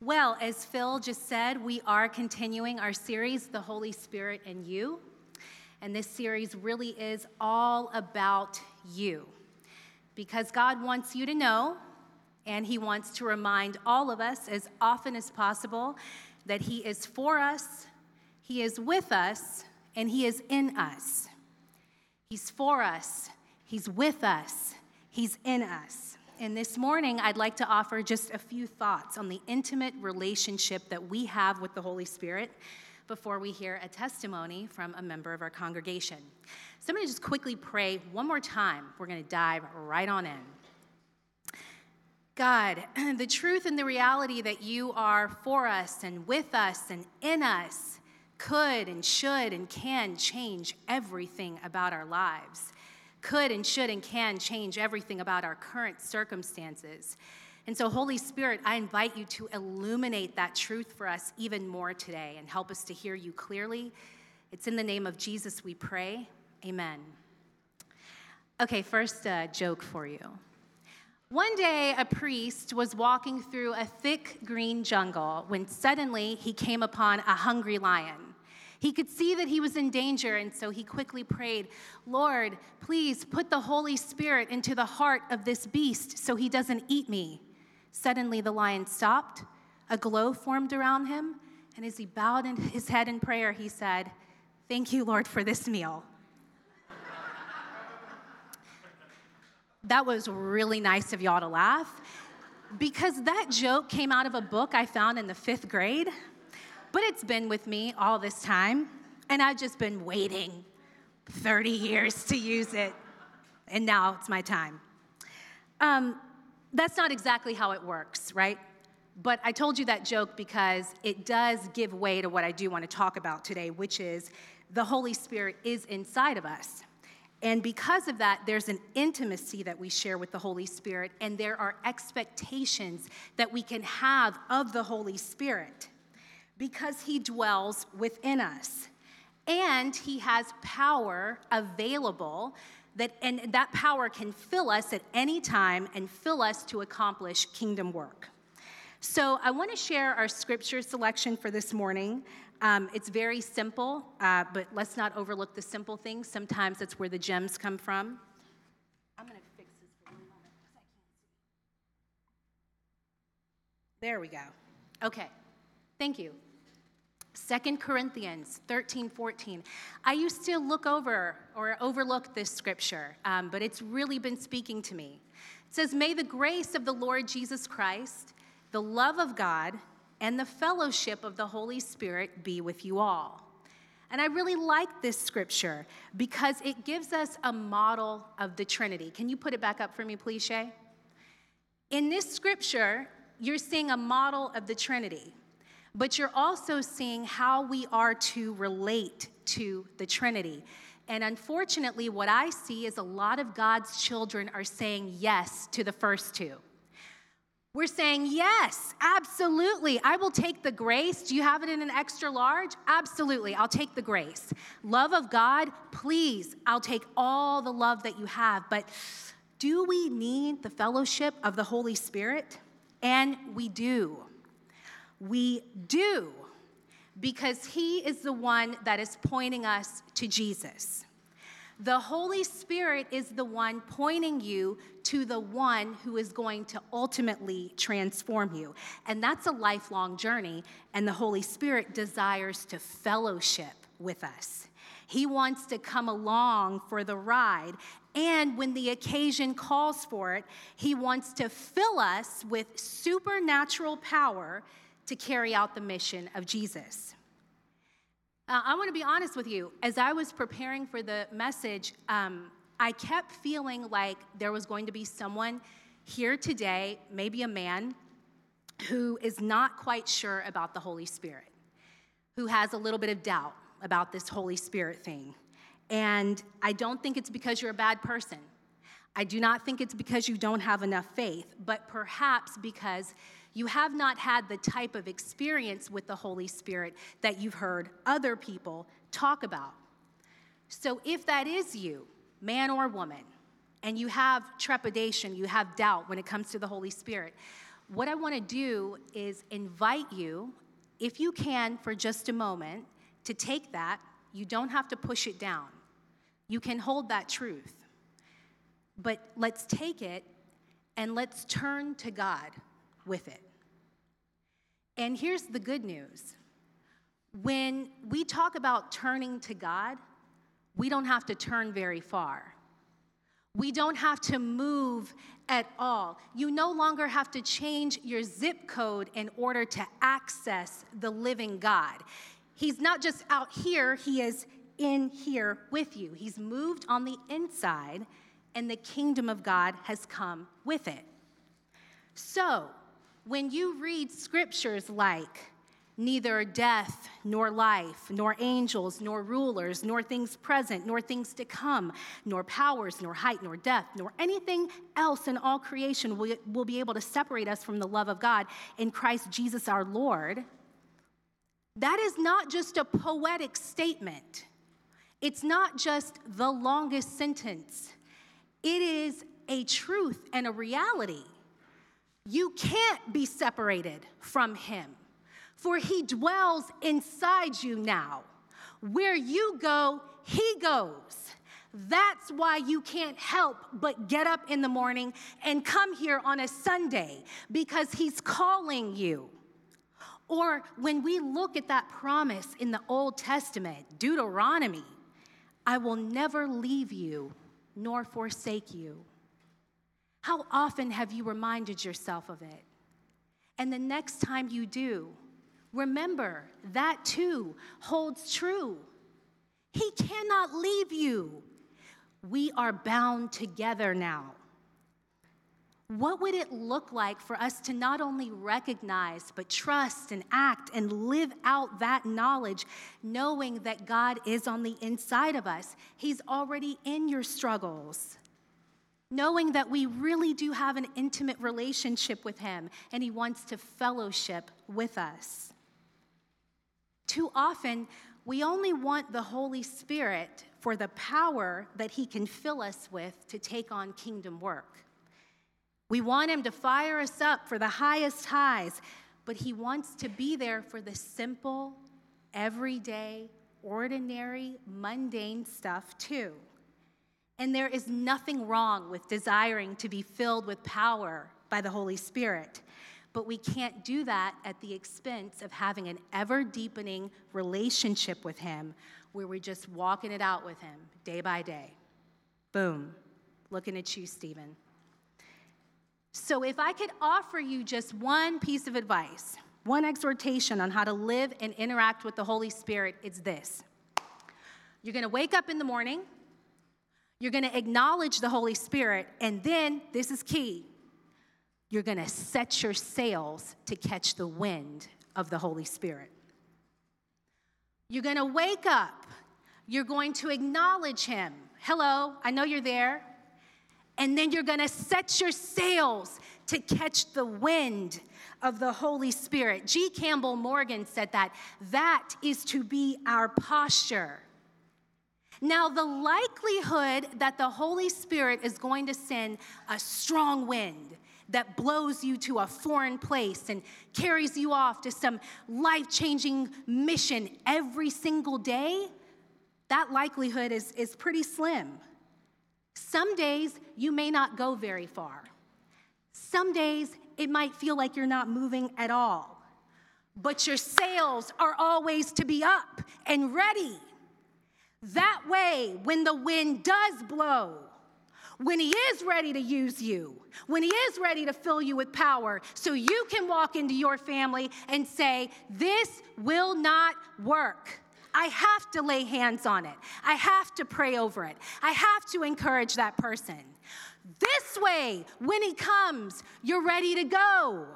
Well, as Phil just said, we are continuing our series, The Holy Spirit and You. And this series really is all about you. Because God wants you to know, and He wants to remind all of us as often as possible that He is for us, He is with us, and He is in us. He's for us, He's with us, He's in us. And this morning, I'd like to offer just a few thoughts on the intimate relationship that we have with the Holy Spirit before we hear a testimony from a member of our congregation. So I'm going to just quickly pray one more time. We're going to dive right on in. God, the truth and the reality that you are for us and with us and in us could and should and can change everything about our lives could and should and can change everything about our current circumstances. And so, Holy Spirit, I invite you to illuminate that truth for us even more today and help us to hear you clearly. It's in the name of Jesus we pray. Amen. Okay, first uh, joke for you. One day, a priest was walking through a thick green jungle when suddenly he came upon a hungry lion. He could see that he was in danger, and so he quickly prayed, Lord, please put the Holy Spirit into the heart of this beast so he doesn't eat me. Suddenly, the lion stopped, a glow formed around him, and as he bowed his head in prayer, he said, Thank you, Lord, for this meal. that was really nice of y'all to laugh because that joke came out of a book I found in the fifth grade. But it's been with me all this time, and I've just been waiting 30 years to use it, and now it's my time. Um, that's not exactly how it works, right? But I told you that joke because it does give way to what I do want to talk about today, which is the Holy Spirit is inside of us. And because of that, there's an intimacy that we share with the Holy Spirit, and there are expectations that we can have of the Holy Spirit because he dwells within us. And he has power available that and that power can fill us at any time and fill us to accomplish kingdom work. So I want to share our scripture selection for this morning. Um, it's very simple, uh, but let's not overlook the simple things. Sometimes that's where the gems come from. I'm going to fix this for one moment because I can't see. There we go. Okay. Thank you. Second Corinthians 13, 14. I used to look over or overlook this scripture, um, but it's really been speaking to me. It says, May the grace of the Lord Jesus Christ, the love of God, and the fellowship of the Holy Spirit be with you all. And I really like this scripture because it gives us a model of the Trinity. Can you put it back up for me, please, Shay? In this scripture, you're seeing a model of the Trinity but you're also seeing how we are to relate to the Trinity. And unfortunately, what I see is a lot of God's children are saying yes to the first two. We're saying, yes, absolutely. I will take the grace. Do you have it in an extra large? Absolutely. I'll take the grace. Love of God, please, I'll take all the love that you have. But do we need the fellowship of the Holy Spirit? And we do. We do, because He is the one that is pointing us to Jesus. The Holy Spirit is the one pointing you to the one who is going to ultimately transform you. And that's a lifelong journey, and the Holy Spirit desires to fellowship with us. He wants to come along for the ride. And when the occasion calls for it, He wants to fill us with supernatural power to carry out the mission of Jesus. Uh, I want to be honest with you. As I was preparing for the message, um, I kept feeling like there was going to be someone here today, maybe a man, who is not quite sure about the Holy Spirit, who has a little bit of doubt about this Holy Spirit thing. And I don't think it's because you're a bad person. I do not think it's because you don't have enough faith, but perhaps because you have not had the type of experience with the Holy Spirit that you've heard other people talk about. So, if that is you, man or woman, and you have trepidation, you have doubt when it comes to the Holy Spirit, what I want to do is invite you, if you can, for just a moment, to take that. You don't have to push it down. You can hold that truth. But let's take it and let's turn to God with it. And here's the good news when we talk about turning to God, we don't have to turn very far. We don't have to move at all. You no longer have to change your zip code in order to access the living God. He's not just out here, He is in here with you. He's moved on the inside, and the kingdom of God has come with it. So, when you read scriptures like, neither death, nor life, nor angels, nor rulers, nor things present, nor things to come, nor powers, nor height, nor depth, nor anything else in all creation will, will be able to separate us from the love of God in Christ Jesus our Lord. That is not just a poetic statement. It's not just the longest sentence. It is a truth and a reality. You can't be separated from Him for he dwells inside you now. Where you go, he goes. That's why you can't help but get up in the morning and come here on a Sunday because he's calling you. Or when we look at that promise in the Old Testament, Deuteronomy, I will never leave you nor forsake you. How often have you reminded yourself of it? And the next time you do, Remember, that too holds true. He cannot leave you. We are bound together now. What would it look like for us to not only recognize, but trust and act and live out that knowledge, knowing that God is on the inside of us? He's already in your struggles knowing that we really do have an intimate relationship with Him and He wants to fellowship with us. Too often, we only want the Holy Spirit for the power that He can fill us with to take on kingdom work. We want Him to fire us up for the highest highs, but He wants to be there for the simple, everyday, ordinary, mundane stuff too. And there is nothing wrong with desiring to be filled with power by the Holy Spirit. But we can't do that at the expense of having an ever deepening relationship with Him where we're just walking it out with Him day by day. Boom. Looking at you, Stephen. So, if I could offer you just one piece of advice, one exhortation on how to live and interact with the Holy Spirit, it's this. You're gonna wake up in the morning, you're gonna acknowledge the Holy Spirit, and then, this is key, you're going to set your sails to catch the wind of the Holy Spirit. You're going to wake up. You're going to acknowledge Him. Hello, I know you're there. And then you're going to set your sails to catch the wind of the Holy Spirit. G. Campbell Morgan said that that is to be our posture. Now, the likelihood that the Holy Spirit is going to send a strong wind, that blows you to a foreign place and carries you off to some life changing mission every single day, that likelihood is, is pretty slim. Some days you may not go very far. Some days it might feel like you're not moving at all. But your sails are always to be up and ready. That way, when the wind does blow, when He is ready to use you, when He is ready to fill you with power, so you can walk into your family and say, This will not work. I have to lay hands on it. I have to pray over it. I have to encourage that person. This way, when He comes, you're ready to go.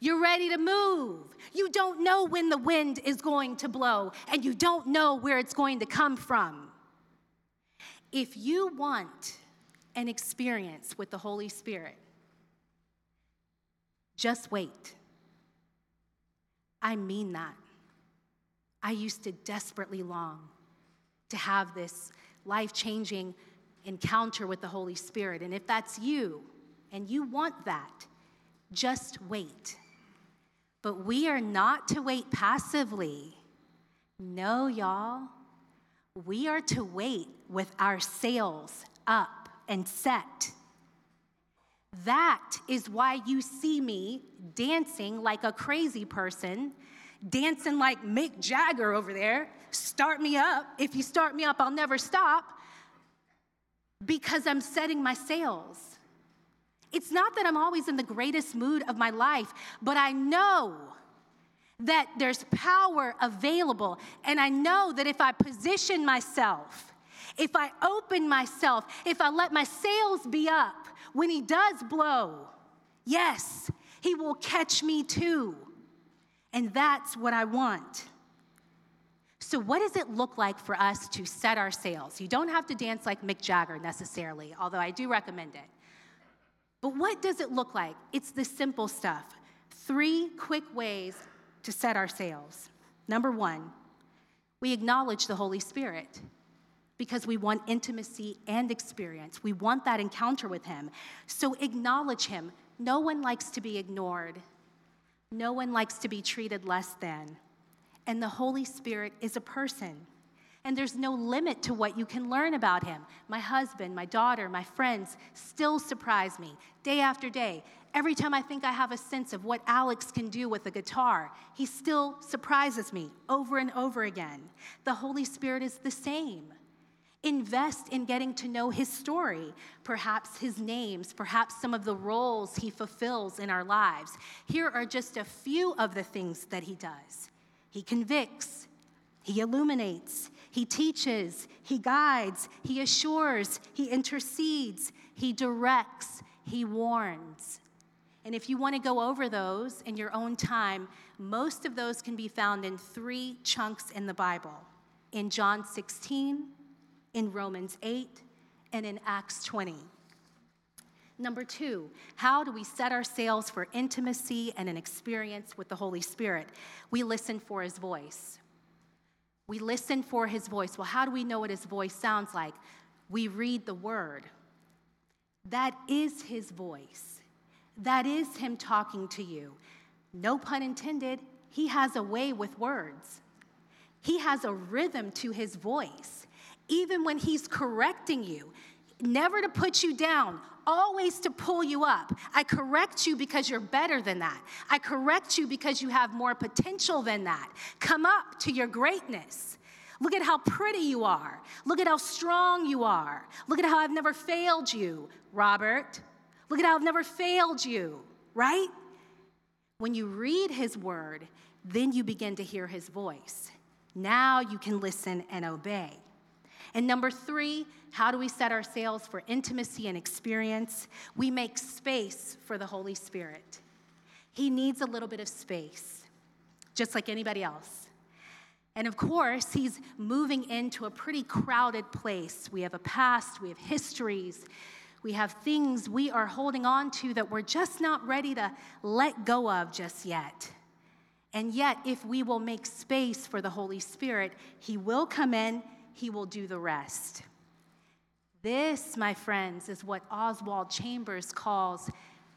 You're ready to move. You don't know when the wind is going to blow, and you don't know where it's going to come from. If you want an experience with the Holy Spirit, just wait. I mean that. I used to desperately long to have this life changing encounter with the Holy Spirit. And if that's you and you want that, Just wait. But we are not to wait passively. No, y'all. We are to wait with our sails up and set. That is why you see me dancing like a crazy person, dancing like Mick Jagger over there. Start me up. If you start me up, I'll never stop because I'm setting my sails. It's not that I'm always in the greatest mood of my life, but I know that there's power available. And I know that if I position myself, if I open myself, if I let my sails be up, when He does blow, yes, He will catch me too. And that's what I want. So, what does it look like for us to set our sails? You don't have to dance like Mick Jagger necessarily, although I do recommend it. But what does it look like? It's the simple stuff. Three quick ways to set our sails. Number one, we acknowledge the Holy Spirit because we want intimacy and experience. We want that encounter with Him. So acknowledge Him. No one likes to be ignored, no one likes to be treated less than. And the Holy Spirit is a person. And there's no limit to what you can learn about him. My husband, my daughter, my friends still surprise me day after day. Every time I think I have a sense of what Alex can do with a guitar, he still surprises me over and over again. The Holy Spirit is the same. Invest in getting to know his story, perhaps his names, perhaps some of the roles he fulfills in our lives. Here are just a few of the things that he does he convicts, he illuminates, he teaches, he guides, he assures, he intercedes, he directs, he warns. And if you want to go over those in your own time, most of those can be found in three chunks in the Bible in John 16, in Romans 8, and in Acts 20. Number two, how do we set our sails for intimacy and an experience with the Holy Spirit? We listen for his voice. We listen for his voice. Well, how do we know what his voice sounds like? We read the word. That is his voice. That is Him talking to you. No pun intended, He has a way with words. He has a rhythm to His voice. Even when He's correcting you, never to put you down, always to pull you up. I correct you because you're better than that. I correct you because you have more potential than that. Come up to your greatness. Look at how pretty you are. Look at how strong you are. Look at how I've never failed you, Robert. Look at how I've never failed you, right? When you read his word, then you begin to hear his voice. Now you can listen and obey. And number three, how do we set our sails for intimacy and experience? We make space for the Holy Spirit. He needs a little bit of space, just like anybody else. And of course, he's moving into a pretty crowded place. We have a past, we have histories, we have things we are holding on to that we're just not ready to let go of just yet. And yet, if we will make space for the Holy Spirit, He will come in, He will do the rest. This, my friends, is what Oswald Chambers calls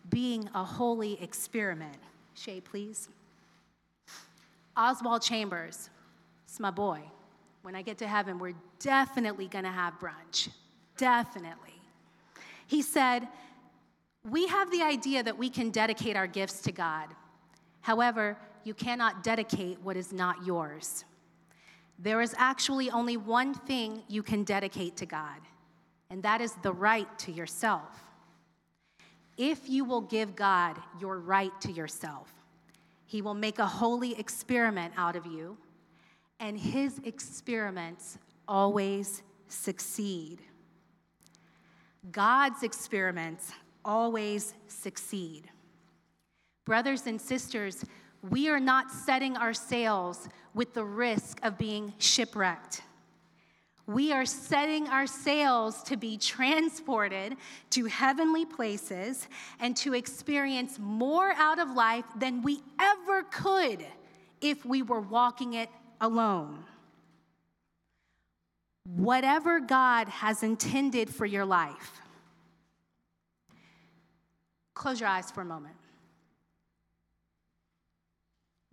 being a holy experiment. Shay, please. Oswald Chambers, it's my boy. When I get to heaven, we're definitely gonna have brunch. Definitely. He said, We have the idea that we can dedicate our gifts to God. However, you cannot dedicate what is not yours. There is actually only one thing you can dedicate to God, and that is the right to yourself. If you will give God your right to yourself, He will make a holy experiment out of you, and His experiments always succeed. God's experiments always succeed. Brothers and sisters, we are not setting our sails with the risk of being shipwrecked. We are setting our sails to be transported to heavenly places and to experience more out of life than we ever could if we were walking it alone. Whatever God has intended for your life, close your eyes for a moment.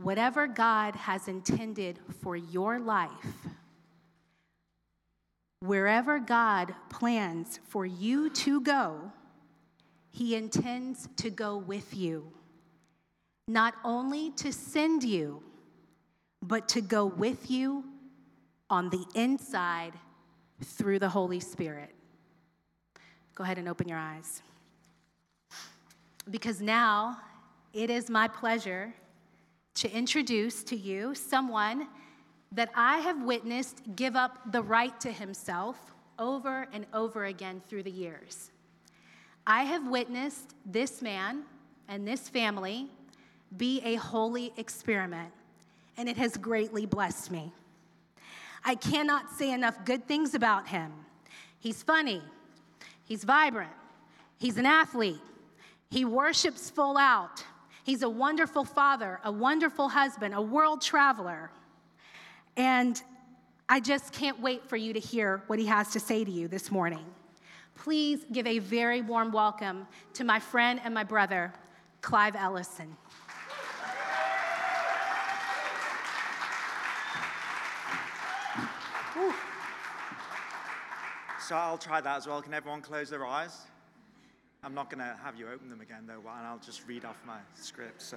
Whatever God has intended for your life, wherever God plans for you to go, He intends to go with you, not only to send you, but to go with you on the inside through the Holy Spirit. Go ahead and open your eyes. Because now it is my pleasure to introduce to you someone that I have witnessed give up the right to himself over and over again through the years. I have witnessed this man and this family be a holy experiment, and it has greatly blessed me. I cannot say enough good things about him. He's funny, he's vibrant, he's an athlete, he worships full out. He's a wonderful father, a wonderful husband, a world traveler. And I just can't wait for you to hear what he has to say to you this morning. Please give a very warm welcome to my friend and my brother, Clive Ellison. So I'll try that as well. Can everyone close their eyes? I'm not going to have you open them again, though, and I'll just read off my script. So,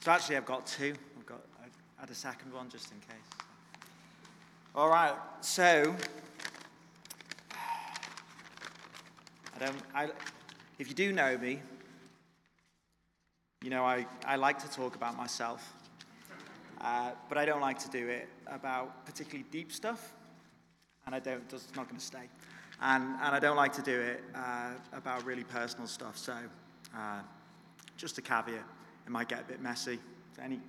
so actually, I've got two. I've got I had a second one just in case. All right. So, I don't. I, if you do know me, you know I, I like to talk about myself, uh, but I don't like to do it about particularly deep stuff, and I don't. It's not going to stay. And, and I don't like to do it uh, about really personal stuff. So, uh, just a caveat, it might get a bit messy. Any,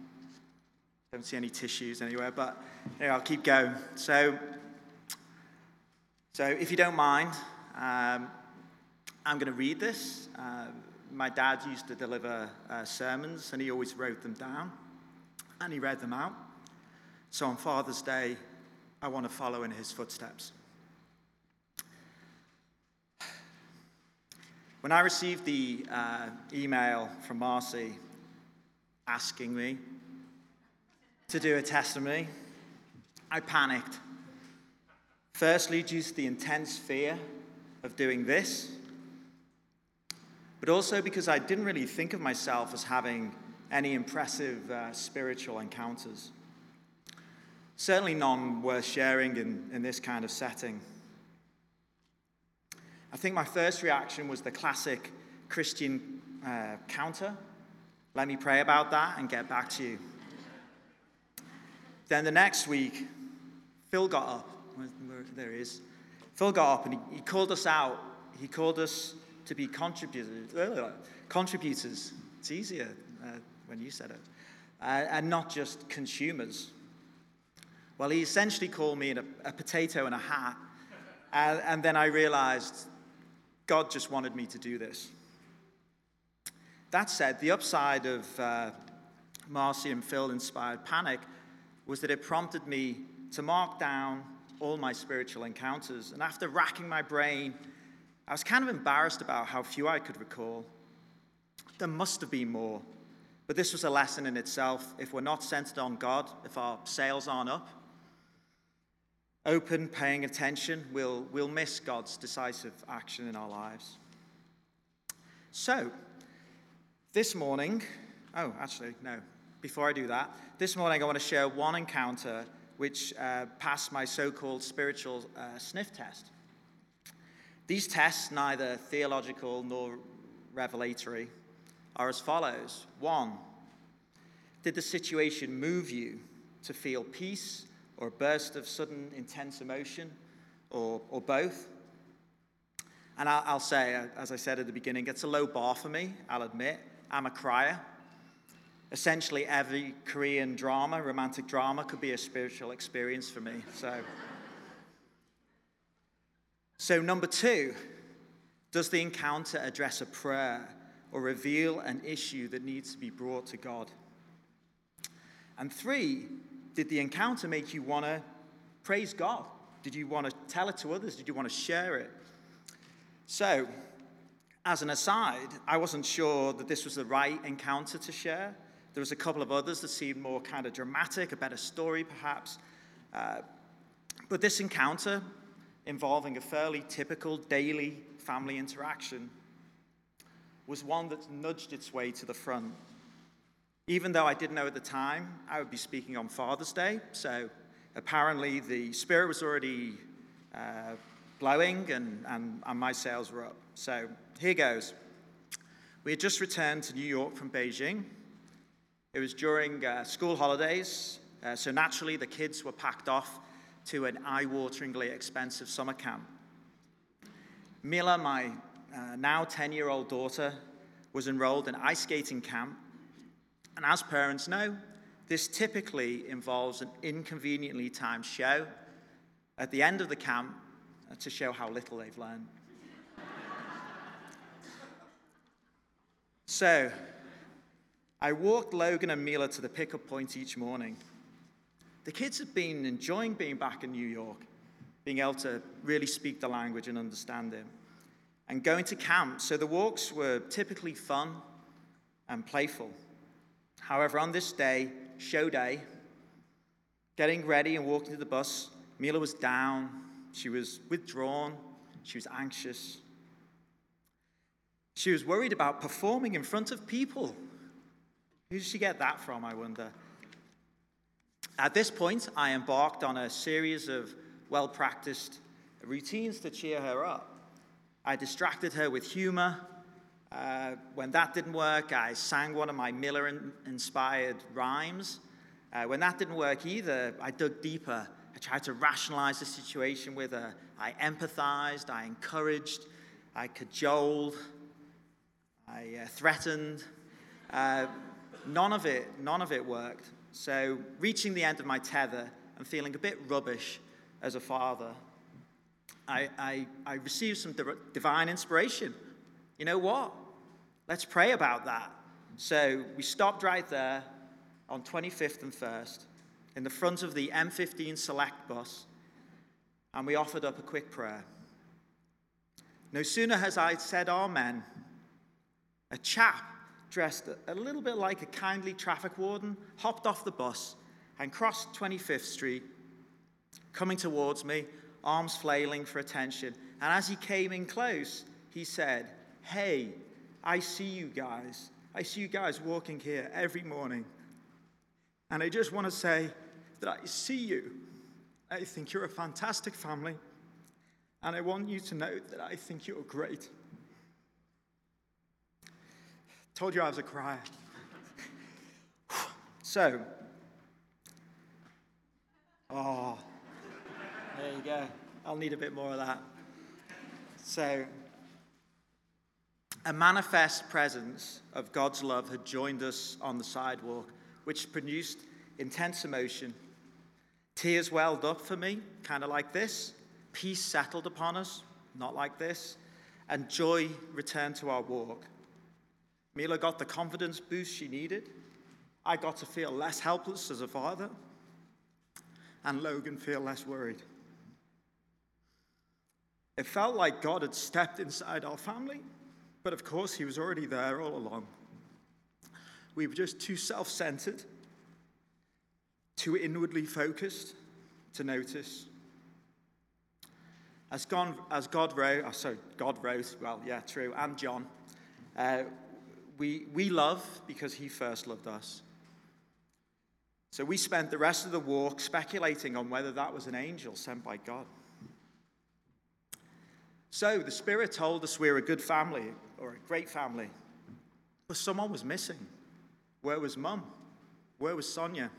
don't see any tissues anywhere, but anyway, I'll keep going. So, so if you don't mind, um, I'm going to read this. Uh, my dad used to deliver uh, sermons, and he always wrote them down, and he read them out. So on Father's Day, I want to follow in his footsteps. When I received the uh, email from Marcy asking me to do a testimony, I panicked. Firstly, due to the intense fear of doing this, but also because I didn't really think of myself as having any impressive uh, spiritual encounters. Certainly none worth sharing in, in this kind of setting. I think my first reaction was the classic Christian uh, counter. Let me pray about that and get back to you. Then the next week, Phil got up. There he is. Phil got up and he, he called us out. He called us to be contributors. Uh, contributors. It's easier uh, when you said it. Uh, and not just consumers. Well, he essentially called me a, a potato and a hat. And, and then I realized God just wanted me to do this. That said, the upside of uh, Marcy and Phil inspired panic was that it prompted me to mark down all my spiritual encounters. And after racking my brain, I was kind of embarrassed about how few I could recall. There must have been more. But this was a lesson in itself. If we're not centered on God, if our sails aren't up, open, paying attention, we'll, we'll miss God's decisive action in our lives. So, this morning, oh, actually, no, before I do that, this morning I want to share one encounter which uh, passed my so called spiritual uh, sniff test. These tests, neither theological nor revelatory, are as follows One, did the situation move you to feel peace or a burst of sudden intense emotion, or, or both. And I'll, I'll say, uh, as I said at the beginning, it's a low bar for me, I'll admit. I'm a crier. Essentially, every Korean drama, romantic drama, could be a spiritual experience for me. So, so number two, does the encounter address a prayer or reveal an issue that needs to be brought to God? And three, did the encounter make you want to praise God? Did you want to tell it to others? Did you want to share it? So, as an aside, I wasn't sure that this was the right encounter to share There was a couple of others that seemed more kind of dramatic, a better story perhaps. Uh, but this encounter, involving a fairly typical daily family interaction, was one that nudged its way to the front. Even though I didn't know at the time I would be speaking on Father's Day, so apparently the spirit was already uh, blowing and, and, and my sails were up. So here goes. We had just returned to New York from Beijing. It was during uh, school holidays, uh, so naturally the kids were packed off to an eye wateringly expensive summer camp. Mila, my uh, now 10 year old daughter, was enrolled in ice skating camp. And as parents know, this typically involves an inconveniently timed show at the end of the camp uh, to show how little they've learned. so, I walked Logan and Mila to the pickup point each morning. The kids have been enjoying being back in New York, being able to really speak the language and understand it, and going to camp. So the walks were typically fun and playful. However, on this day, show day, getting ready and walking to the bus, Mila was down, she was withdrawn, she was anxious. She was worried about performing in front of people. Who did she get that from, I wonder? At this point, I embarked on a series of well practiced routines to cheer her up. I distracted her with humor. Uh, when that didn't work, I sang one of my Miller inspired rhymes. Uh, when that didn't work either, I dug deeper. I tried to rationalize the situation with her. I empathized, I encouraged, I cajoled, I uh, threatened. Uh, none of it, none of it worked. So, reaching the end of my tether and feeling a bit rubbish as a father, I, I, I received some divine inspiration. You know what? Let's pray about that. So, we stopped right there on 25th and 1st in the front of the M15 Select bus, and we offered up a quick prayer. No sooner has I said Amen, a chap dressed a little bit like a kindly traffic warden, hopped off the bus and crossed 25th Street, coming towards me, arms flailing for attention. And as he came in close, he said, Hey, I see you guys. I see you guys walking here every morning. And I just want to say that I see you. I think you're a fantastic family. And I want you to know that I think you're great. Told you I was a crier. so, oh, there you go. I'll need a bit more of that. So, a manifest presence of God's love had joined us on the sidewalk, which produced intense emotion. Tears welled up for me, kind of like this. Peace settled upon us, not like this. And joy returned to our walk. Mila got the confidence boost she needed. I got to feel less helpless as a father. And Logan feel less worried. It felt like God had stepped inside our family, but of course, He was already there all along. We were just too self centered, too inwardly focused to notice. As God, as God wrote, oh, sorry, God wrote, well, yeah, true, and John, uh, we, we love because he first loved us. So we spent the rest of the walk speculating on whether that was an angel sent by God. So the Spirit told us we're a good family or a great family, but someone was missing. Where was Mum? Where was Sonia?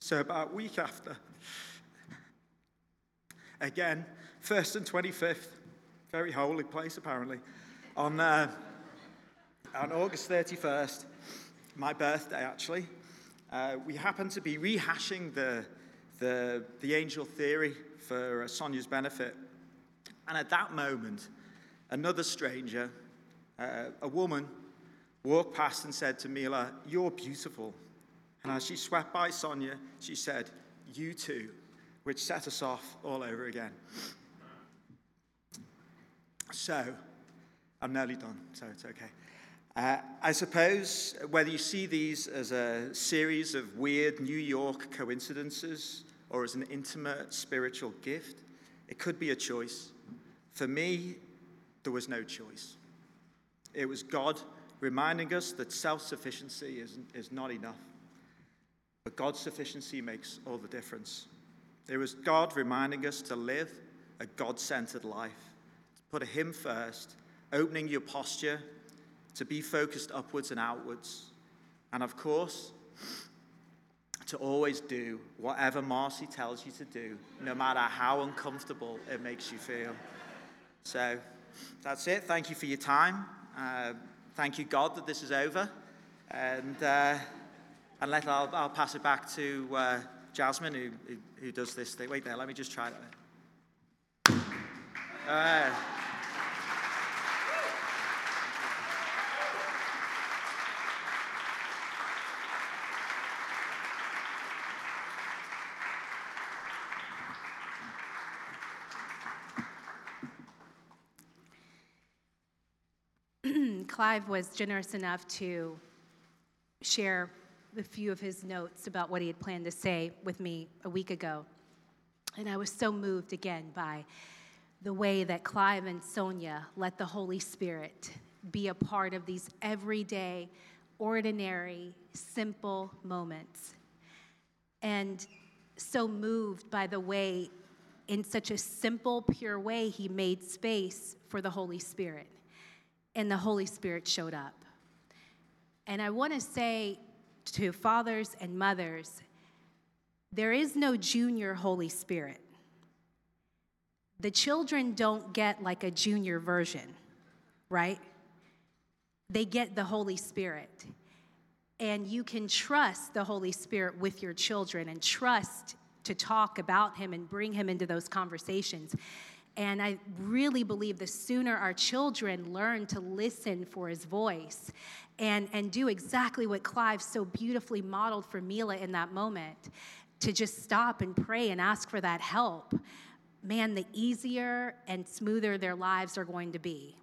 So about a week after, again, 1st and 25th, very holy place apparently, on uh, on August 31st, my birthday actually, uh, we happened to be rehashing the, the, the angel theory for uh, Sonia's benefit. And at that moment, another stranger, uh, a woman, walked past and said to Mila, You're beautiful. And as she swept by Sonia, she said, You too, which set us off all over again. So, I'm nearly done, so it's okay. Uh, I suppose whether you see these as a series of weird New York coincidences or as an intimate spiritual gift, it could be a choice. For me, there was no choice. It was God reminding us that self sufficiency is, is not enough. But God's sufficiency makes all the difference. It was God reminding us to live a God centered life, to put Him first, opening your posture, to be focused upwards and outwards. And of course, to always do whatever Marcy tells you to do, no matter how uncomfortable it makes you feel. So that's it. Thank you for your time. Uh, thank you, God, that this is over. And, uh, and let, I'll, I'll pass it back to uh, Jasmine, who, who, who, does this thing. Wait there, let me just try that. Uh, Clive was generous enough to share a few of his notes about what he had planned to say with me a week ago. And I was so moved again by the way that Clive and Sonia let the Holy Spirit be a part of these everyday, ordinary, simple moments. And so moved by the way, in such a simple, pure way, he made space for the Holy Spirit and the Holy Spirit showed up. And I want to say to fathers and mothers, there is no junior Holy Spirit. The children don't get like a junior version, right? They get the Holy Spirit. And you can trust the Holy Spirit with your children and trust to talk about Him and bring Him into those conversations. And I really believe the sooner our children learn to listen for his voice and, and do exactly what Clive so beautifully modeled for Mila in that moment to just stop and pray and ask for that help, man, the easier and smoother their lives are going to be.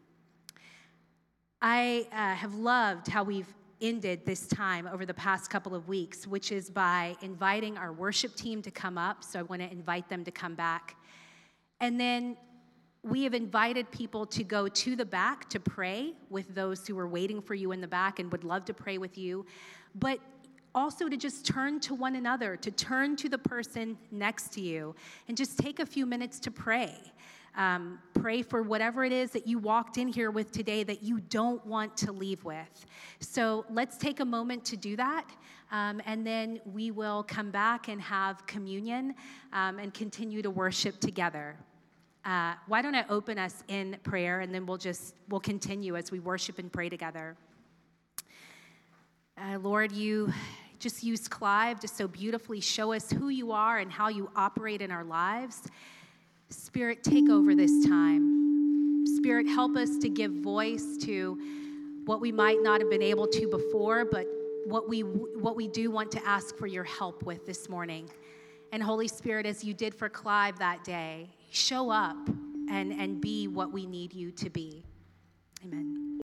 I uh, have loved how we've ended this time over the past couple of weeks, which is by inviting our worship team to come up. So I want to invite them to come back. And then we have invited people to go to the back to pray with those who are waiting for you in the back and would love to pray with you. But also to just turn to one another, to turn to the person next to you, and just take a few minutes to pray. Um, pray for whatever it is that you walked in here with today that you don't want to leave with. So let's take a moment to do that, um, and then we will come back and have communion um, and continue to worship together. Uh, why don't I open us in prayer, and then we'll just we'll continue as we worship and pray together. Uh, Lord, you just used Clive to so beautifully show us who you are and how you operate in our lives. Spirit, take over this time. Spirit, help us to give voice to what we might not have been able to before, but what we, what we do want to ask for your help with this morning. And Holy Spirit, as you did for Clive that day, show up and, and be what we need you to be. Amen.